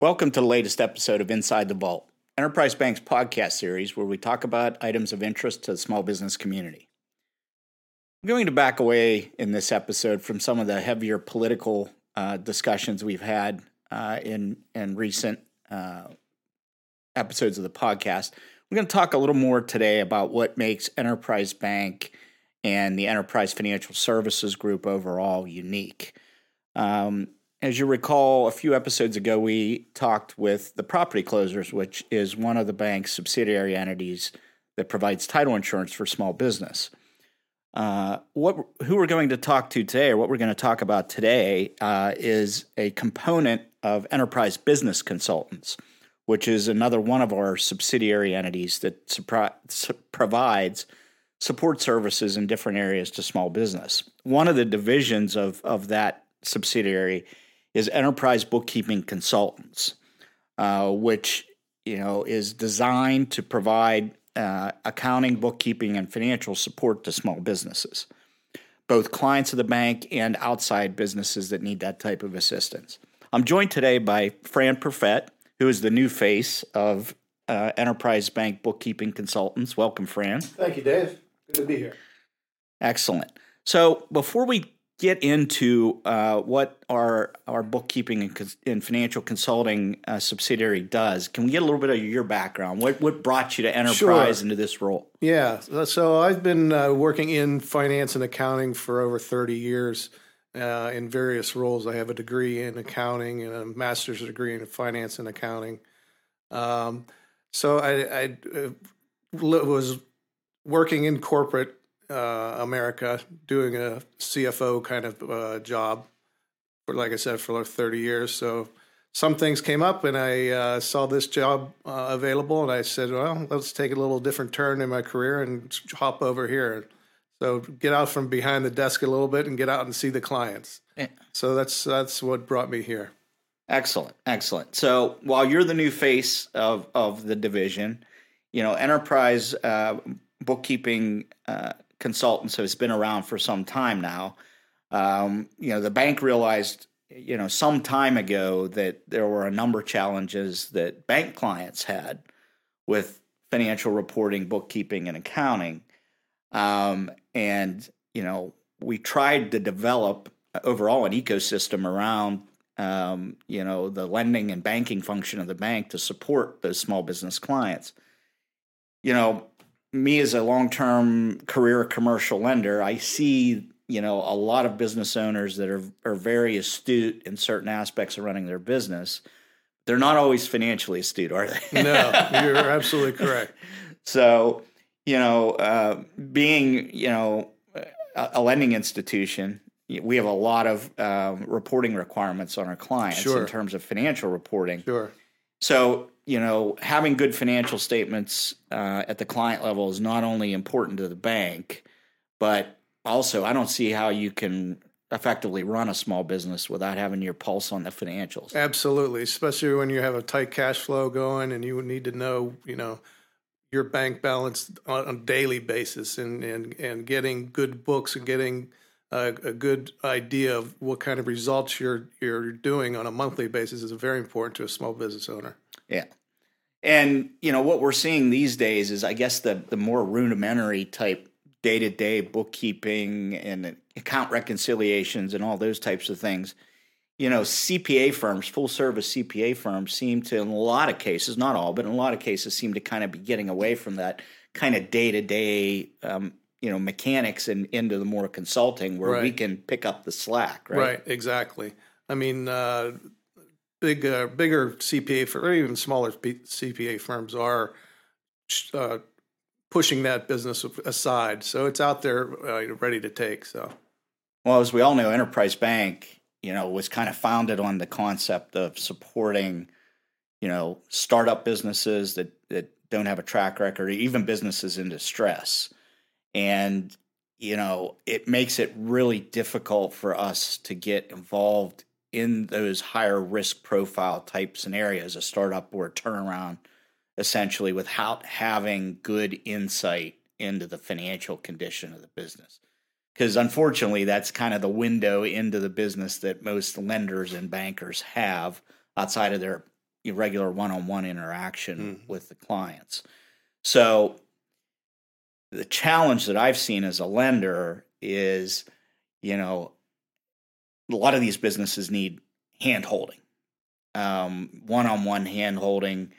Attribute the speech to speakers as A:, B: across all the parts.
A: Welcome to the latest episode of Inside the Vault, Enterprise Bank's podcast series where we talk about items of interest to the small business community. I'm going to back away in this episode from some of the heavier political uh, discussions we've had uh, in in recent uh, episodes of the podcast. We're going to talk a little more today about what makes Enterprise Bank and the Enterprise Financial Services Group overall unique. Um, as you recall, a few episodes ago, we talked with the Property Closers, which is one of the bank's subsidiary entities that provides title insurance for small business. Uh, what who we're going to talk to today, or what we're going to talk about today, uh, is a component of Enterprise Business Consultants, which is another one of our subsidiary entities that supri- su- provides support services in different areas to small business. One of the divisions of of that subsidiary is Enterprise Bookkeeping Consultants, uh, which you know is designed to provide uh, accounting, bookkeeping, and financial support to small businesses, both clients of the bank and outside businesses that need that type of assistance. I'm joined today by Fran Perfett, who is the new face of uh, Enterprise Bank Bookkeeping Consultants. Welcome, Fran.
B: Thank you, Dave. Good to be here.
A: Excellent. So before we get into uh, what our our bookkeeping and, cons- and financial consulting uh, subsidiary does, can we get a little bit of your background? What what brought you to enterprise
B: Sure.
A: into this role?
B: Yeah, so I've been uh, working in finance and accounting for over 30 years uh, in various roles. I have a degree in accounting and a master's degree in finance and accounting. Um, so I, I uh, was working in corporate uh, America, doing a CFO kind of uh, job for, like I said, for 30 years. So some things came up, and I uh, saw this job uh, available, and I said, "Well, let's take a little different turn in my career and hop over here." So get out from behind the desk a little bit and get out and see the clients.
A: Yeah.
B: So that's that's what brought me here.
A: Excellent, excellent. So while you're the new face of of the division, you know, enterprise uh, bookkeeping uh, consultants has been around for some time now. Um, you know, the bank realized, you know, some time ago that there were a number of challenges that bank clients had with financial reporting, bookkeeping, and accounting. Um, and you know, we tried to develop overall an ecosystem around um, you know, the lending and banking function of the bank to support those small business clients. You know, me as a long-term career commercial lender, I see, you know, a lot of business owners that are are very astute in certain aspects of running their business. They're not always financially astute, are they?
B: No, you're absolutely correct.
A: So, you know, uh, being, you know, a, a lending institution, we have a lot of um, reporting requirements on our clients
B: Sure.
A: in terms of financial reporting.
B: Sure.
A: So, you know, having good financial statements uh, at the client level is not only important to the bank, but also I don't see how you can effectively run a small business without having your pulse on the financials.
B: Absolutely, especially when you have a tight cash flow going and you need to know, you know, your bank balance on a daily basis and and and getting good books and getting a, a good idea of what kind of results you're you're doing on a monthly basis is very important to a small business owner.
A: Yeah. And you know what we're seeing these days is I guess the the more rudimentary type day-to-day bookkeeping and account reconciliations and all those types of things. You know, CPA firms, full service CPA firms seem to in a lot of cases, not all, but in a lot of cases seem to kind of be getting away from that kind of day-to-day um, you know, mechanics and into the more consulting where we can pick up the slack, right?
B: Right, exactly. I mean, uh, big, uh, bigger CPA for or even smaller CPA firms are uh, pushing that business aside, so it's out there uh, ready to take. So,
A: Well, as we all know, Enterprise Bank, you know, was kind of founded on the concept of supporting, you know, startup businesses that that don't have a track record, even businesses in distress. And you know, it makes it really difficult for us to get involved in those higher risk profile type scenarios, a startup or a turnaround, essentially, without having good insight into the financial condition of the business because unfortunately, that's kind of the window into the business that most lenders and bankers have outside of their regular one-on-one interaction mm. with the clients. So the challenge that I've seen as a lender is, you know, a lot of these businesses need hand holding, um, one-on-one hand holding,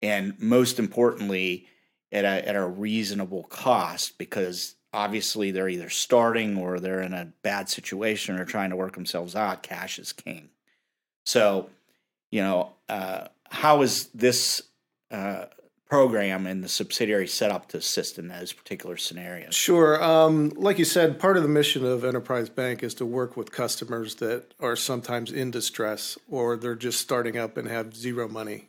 A: and most importantly, at a at a reasonable cost because obviously they're either starting or they're in a bad situation or trying to work themselves out. Cash is king. So, you know, uh, how is this uh, program and the subsidiary set up to assist in those particular scenarios?
B: Sure. Um, like you said, part of the mission of Enterprise Bank is to work with customers that are sometimes in distress or they're just starting up and have zero money.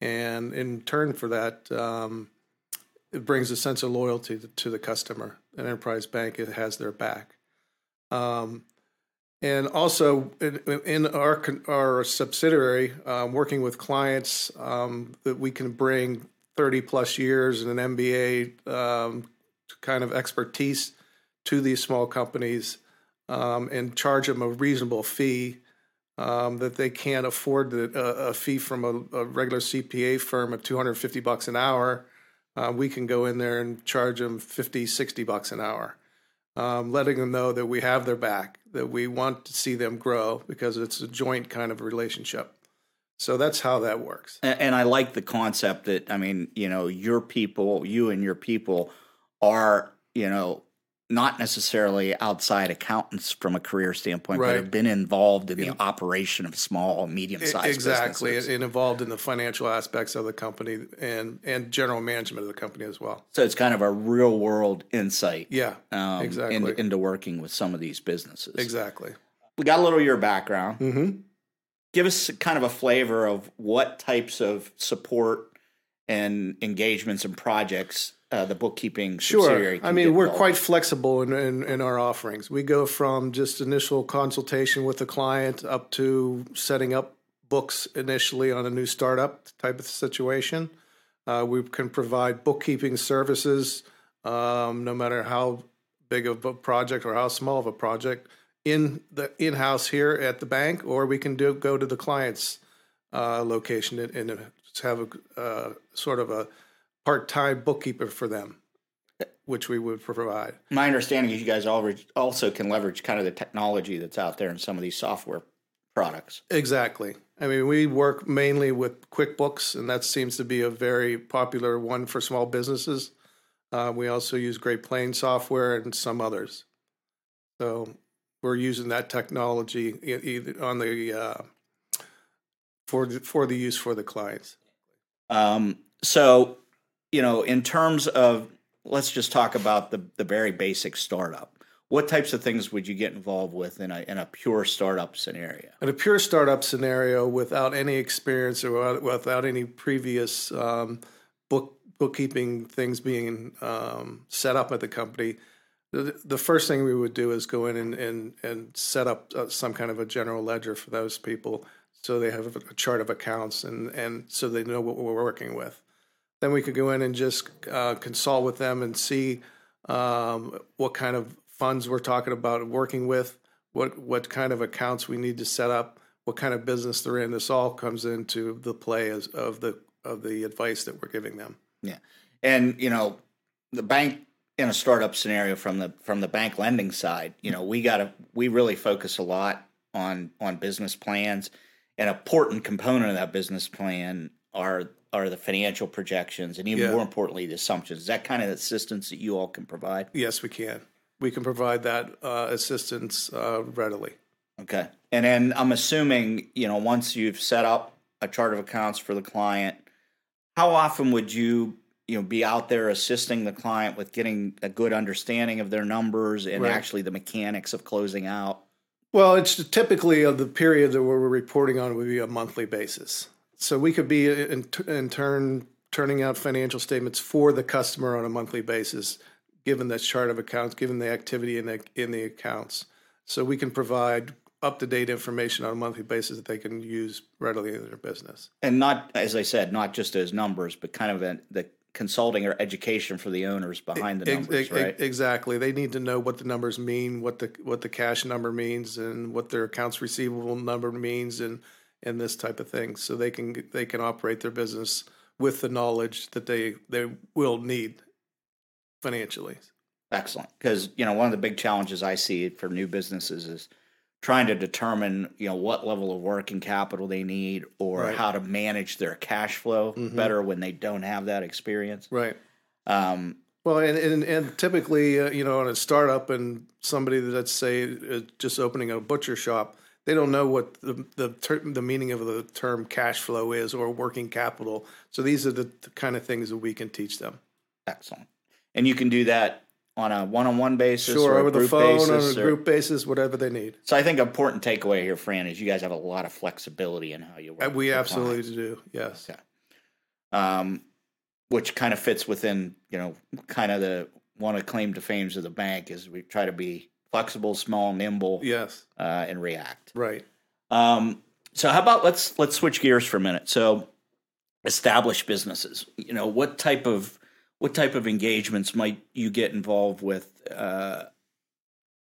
B: And in turn for that, um, it brings a sense of loyalty to, the customer. An Enterprise Bank it has their back. Um, and also in, in, our our subsidiary, um, working with clients um, that we can bring 30 plus years and an MBA um, kind of expertise to these small companies um, and charge them a reasonable fee um, that they can't afford the, a, a fee from a, a, regular CPA firm of 250 bucks an hour uh, we can go in there and charge them 50, 60 bucks an hour, um, letting them know that we have their back, that we want to see them grow because it's a joint kind of relationship. So that's how that works.
A: And, and I like the concept that, I mean, you know, your people, you and your people are, you know, not necessarily outside accountants from a career standpoint, right. but have been involved in, in the operation of small, medium sized businesses.
B: exactly,
A: businesses.
B: and involved in the financial aspects of the company and and general management of the company as well.
A: So it's kind of a real world insight,
B: yeah, um, exactly,
A: into, into, working with some of these businesses.
B: Exactly.
A: We got a little of your background.
B: Mm-hmm.
A: Give us kind of a flavor of what types of support and engagements and projects uh, the bookkeeping
B: sure. I mean, we're quite flexible in, in, in, our offerings. We go from just initial consultation with the client up to setting up books initially on a new startup type of situation. Uh, we can provide bookkeeping services, um, no matter how big of a project or how small of a project, in the in house here at the bank, or we can do go to the client's uh, location and, and, have a uh, sort of a part-time bookkeeper for them, which we would provide.
A: My understanding is you guys also can leverage kind of the technology that's out there in some of these software products.
B: Exactly. I mean, we work mainly with QuickBooks, and that seems to be a very popular one for small businesses. Uh, we also use Great Plains software and some others. So we're using that technology either on the uh, for the, for the use for the clients.
A: Um, so you know, in terms of let's just talk about the the very basic startup. What types of things would you get involved with in a in a pure startup scenario?
B: In a pure startup scenario, without any experience or without any previous um, book bookkeeping things being um, set up at the company, the, first thing we would do is go in and and, and set up uh, some kind of a general ledger for those people, so they have a chart of accounts and and so they know what we're working with. Then we could go in and just uh, consult with them and see um, what kind of funds we're talking about working with, what what kind of accounts we need to set up, what kind of business they're in. This all comes into the play as, of the of the advice that we're giving them.
A: Yeah, and you know, the bank in a startup scenario from the from the bank lending side, you know, we got to we really focus a lot on on business plans. An important component of that business plan are are the financial projections and even yeah. more importantly the assumptions. Is that kind of assistance that you all can provide?
B: Yes we can. We can provide that uh, assistance uh, readily.
A: Okay. And then i'm assuming you know once you've set up a chart of accounts for the client how often would you you know be out there assisting the client with getting a good understanding of their numbers and right. actually the mechanics of closing out
B: well it's typically of the period that we're reporting on would be a monthly basis so we could be in, in turn turning out financial statements for the customer on a monthly basis, given the chart of accounts, given the activity in the in the accounts. So we can provide up to date information on a monthly basis that they can use readily in their business.
A: And not, as I said, not just as numbers, but kind of a, the consulting or education for the owners behind the numbers, right?
B: Exactly. They need to know what the numbers mean, what the what the cash number means, and what their accounts receivable number means, and and this type of thing, so they can they can operate their business with the knowledge that they they will need financially.
A: Excellent. Because, you know, one of the big challenges I see for new businesses is trying to determine, you know, what level of working capital they need or
B: Right.
A: how to manage their cash flow
B: Mhm.
A: better when they don't have that experience.
B: Right.
A: Um,
B: Well, and and, and typically, uh, you know, in a startup and somebody that's say uh, just opening a butcher shop, they don't know what the the, ter- the meaning of the term cash flow is or working capital. So these are the, the kind of things that we can teach them.
A: excellent. And you can do that on a one-on-one basis
B: Sure,
A: or
B: over the
A: group
B: phone,
A: basis.
B: on a
A: or-
B: group basis, whatever they need.
A: So I think an important takeaway here, Fran, is you guys have a lot of flexibility in how you work.
B: Uh, We absolutely
A: clients.
B: do. Yes.
A: Yeah. um, which kind of fits within you know kind of the one of the claim to fames of the bank is we try to be flexible, small, nimble,
B: Yes.
A: uh, and react.
B: Right.
A: Um, so how about let's let's switch gears for a minute. So established businesses, you know, what type of what type of engagements might you get involved with uh,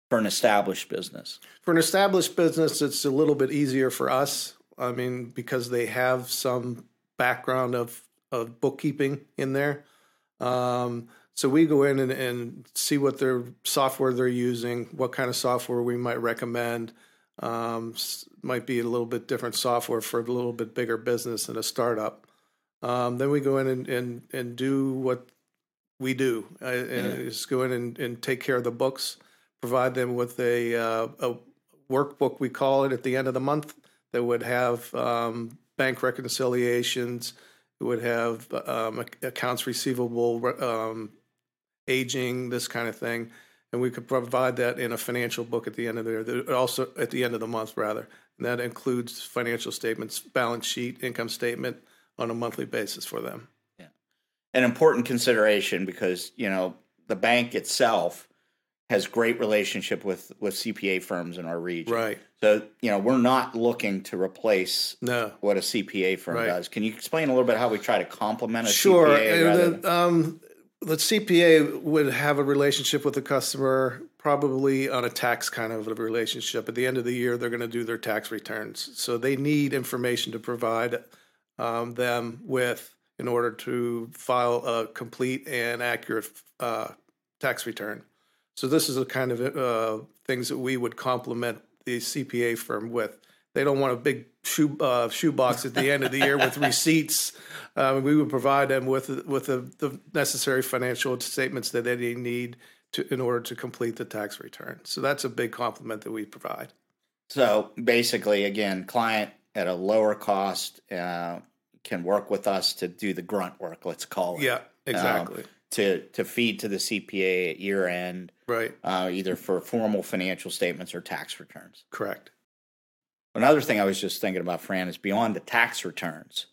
A: for an established business?
B: For an established business, it's a little bit easier for us. I mean, because they have some background of, of bookkeeping in there. Um, so we go in and, and see what their software they're using, what kind of software we might recommend. Um, might be a little bit different software for a little bit bigger business than a startup. Um, then we go in and, and, and do what we do, uh, and is go in and, and take care of the books, provide them with a, uh, a workbook, we call it, at the end of the month that would have um, bank reconciliations, it would have um, accounts receivable, um, aging, this kind of thing. And we could provide that in a financial book at the end of the year, also at the end of the month, rather. And that includes financial statements, balance sheet, income statement on a monthly basis for them.
A: An important consideration because you know the bank itself has great relationship with with CPA firms in our region.
B: Right.
A: So you know we're not looking to replace
B: No.
A: what a CPA firm
B: Right.
A: does. Can you explain a little bit how we try to complement a
B: Sure.
A: CPA?
B: and
A: rather
B: the,
A: than-
B: um, the CPA would have a relationship with the customer, probably on a tax kind of a relationship. At the end of the year, they're going to do their tax returns, so they need information to provide um, them with in order to file a complete and accurate uh, tax return. So this is the kind of uh, things that we would complement the CPA firm with. They don't want a big shoe uh, shoebox at the end of the year with receipts. Uh, we would provide them with with the, the necessary financial statements that they need to in order to complete the tax return. So that's a big compliment that we provide.
A: so basically, again, client at a lower cost uh, can work with us to do the grunt work. Let's call it.
B: Yeah, exactly.
A: To to feed to the CPA at year end,
B: right.
A: uh, either for formal financial statements or tax returns.
B: Correct.
A: Another thing I was just thinking about, Fran, is beyond the tax returns.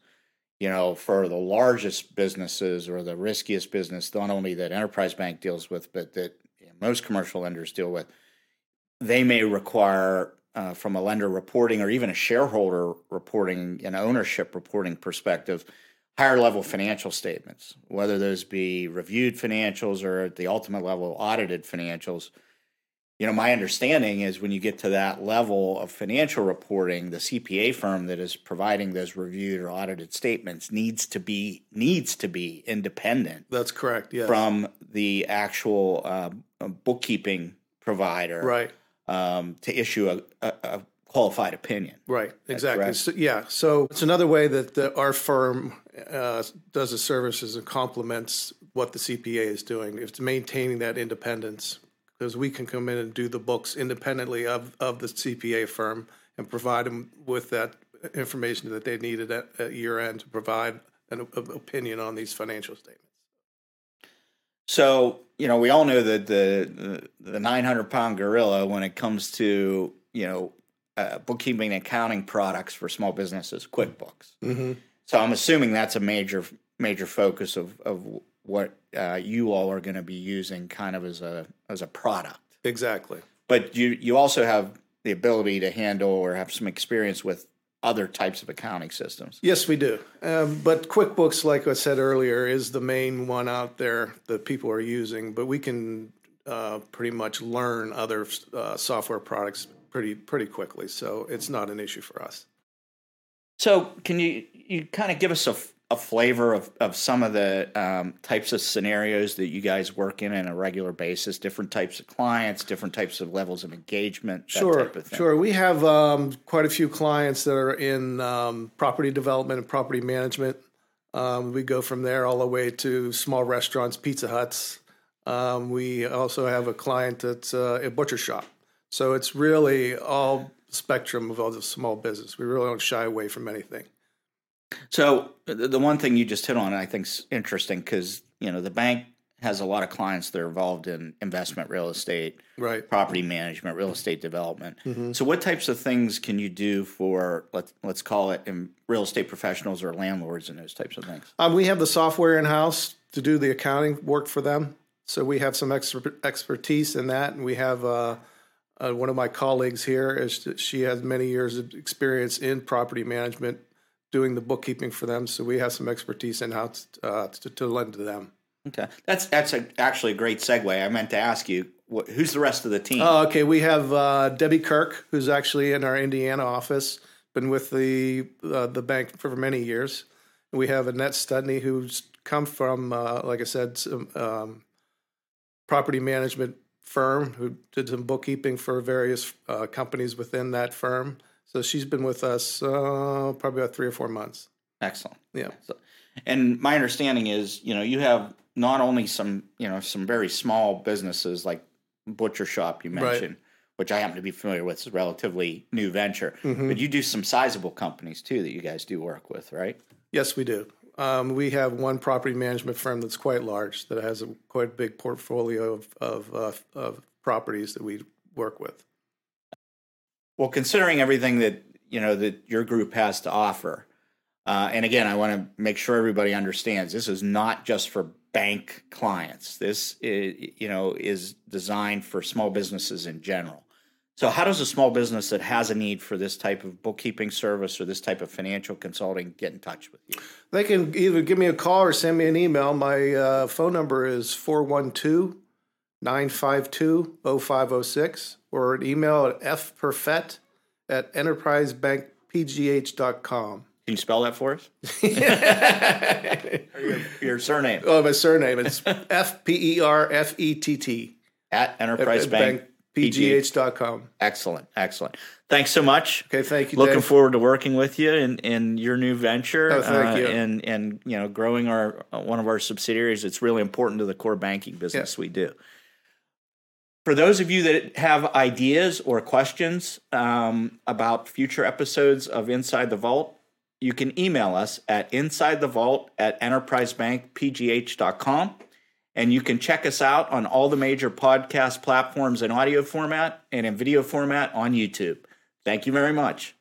A: You know, for the largest businesses or the riskiest business, not only that Enterprise Bank deals with, but that most commercial lenders deal with, they may require uh, from a lender reporting or even a shareholder reporting and ownership reporting perspective, higher level financial statements, whether those be reviewed financials or at the ultimate level audited financials you know, my understanding is when you get to that level of financial reporting, the CPA firm that is providing those reviewed or audited statements needs to be needs to be independent
B: That's correct. Yes.
A: from the actual uh, bookkeeping provider,
B: right.
A: Um, to issue a, a, a qualified opinion.
B: Right, exactly. So, yeah, so it's another way that the, our firm uh, does the services and complements what the CPA is doing. It's maintaining that independence because we can come in and do the books independently of, of the CPA firm and provide them with that information that they needed at, at year end to provide an opinion on these financial statements.
A: So you know, we all know that the the, the 900 pound gorilla when it comes to you know uh, bookkeeping and accounting products for small businesses, QuickBooks.
B: Mm-hmm.
A: So I'm assuming that's a major major focus of of what uh, you all are going to be using, kind of as a as a product.
B: Exactly.
A: But you you also have the ability to handle or have some experience with other types of accounting systems.
B: Yes, we do. Um, but QuickBooks, like I said earlier, is the main one out there that people are using. But we can uh, pretty much learn other uh, software products pretty pretty quickly, so it's not an issue for us.
A: So, can you you kind of give us a, a flavor of, of some of the um, types of scenarios that you guys work in on a regular basis? Different types of clients, different types of levels of engagement.
B: sure, sure. We have um, quite a few clients that are in um, property development and property management. Um, we go from there all the way to small restaurants, Pizza Huts. Um, we also have a client that's uh, a butcher shop. So it's really all spectrum of all the small business. We really don't shy away from anything.
A: So the one thing you just hit on, I think, is interesting because you know the bank has a lot of clients that are involved in investment real estate,
B: right,
A: property management, real estate development. Mm-hmm. So what types of things can you do for let's let's call it in real estate professionals or landlords and those types of things?
B: Um, we have the software in house to do the accounting work for them. So we have some expertise in that, and we have. Uh, uh, one of my colleagues here is she has many years of experience in property management, doing the bookkeeping for them. So we have some expertise in how uh, to, to, lend to them.
A: Okay, that's that's a, actually a great segue. I meant to ask you, what, who's the rest of the team?
B: Oh, okay. We have uh, Debbie Kirk, who's actually in our Indiana office, been with the uh, the bank for many years. We have Annette Studney, who's come from, uh, like I said, some um, property management firm who did some bookkeeping for various uh, companies within that firm. So she's been with us uh, probably about three or four months.
A: Excellent.
B: Yeah.
A: So, and my understanding is, you know, you have not only some, you know, some very small businesses like butcher shop you mentioned, right. which I happen to be familiar with, is a relatively new venture, mm-hmm. but you do some sizable companies too that you guys do work with, right?
B: Yes, we do. Um, we have one property management firm that's quite large that has a quite big portfolio of of, uh, of properties that we work with.
A: Well, considering everything that you know that your group has to offer, uh, and again, I want to make sure everybody understands this is not just for bank clients. This is, you know is designed for small businesses in general. So, how does a small business that has a need for this type of bookkeeping service or this type of financial consulting get in touch with you?
B: They can either give me a call or send me an email. My uh, phone number is 412 952 0506 or an email at fperfett at enterprisebankpgh.com.
A: Can you spell that for us? your, your, surname.
B: Oh, my surname. It's F P E R F E T T.
A: At Enterprise Bank. Bank Excellent, excellent. Thanks so much.
B: Okay, thank you.
A: Looking
B: Dave.
A: forward to working with you in, in your new venture.
B: Oh, thank uh, you.
A: And and you know, growing our uh, one of our subsidiaries. It's really important to the core banking business yeah. we do. For those of you that have ideas or questions um, about future episodes of Inside the Vault, you can email us at insidethevault at enterprisebankpgh.com. And you can check us out on all the major podcast platforms in audio format and in video format on YouTube. Thank you very much.